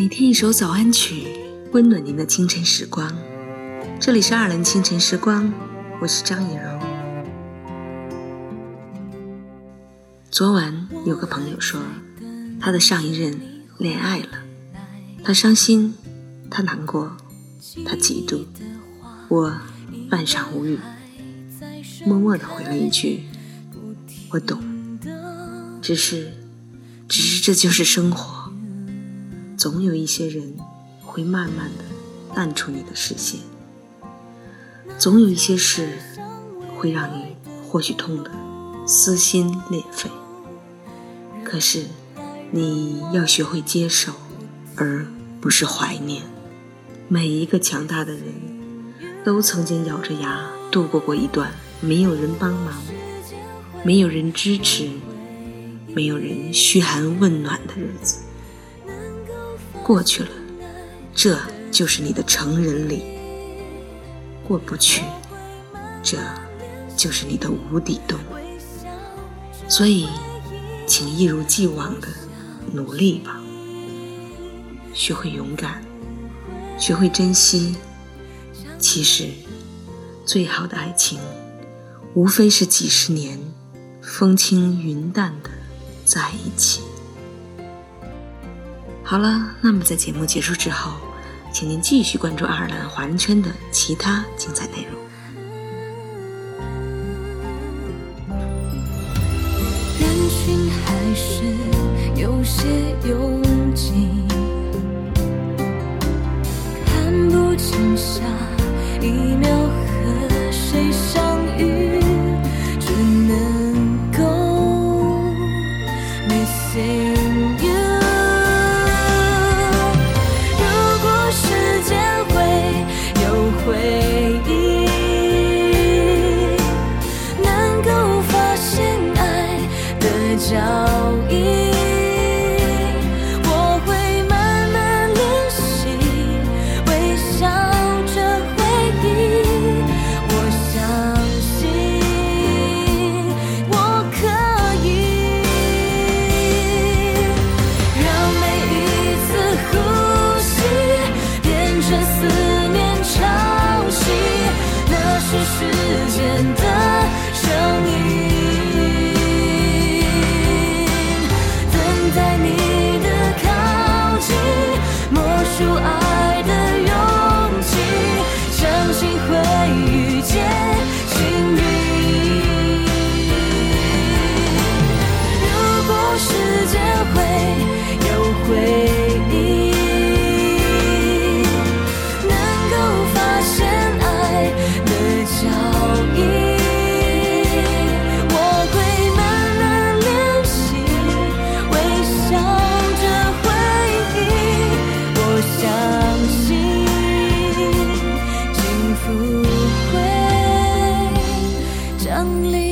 每天一首早安曲，温暖您的清晨时光。这里是二人清晨时光，我是张以柔。昨晚有个朋友说，他的上一任恋爱了，他伤心，他难过，他嫉妒。我半晌无语，默默的回了一句：“我懂。”只是，只是这就是生活。总有一些人会慢慢的淡出你的视线，总有一些事会让你或许痛得撕心裂肺。可是，你要学会接受，而不是怀念。每一个强大的人，都曾经咬着牙度过过一段没有人帮忙、没有人支持。没有人嘘寒问暖的日子过去了，这就是你的成人礼；过不去，这就是你的无底洞。所以，请一如既往的努力吧，学会勇敢，学会珍惜。其实，最好的爱情，无非是几十年风轻云淡的。在一起。好了，那么在节目结束之后，请您继续关注爱尔兰华人圈的其他精彩内容。人群还是有些拥挤，看不清下一秒和谁相遇。笑意在你梦里。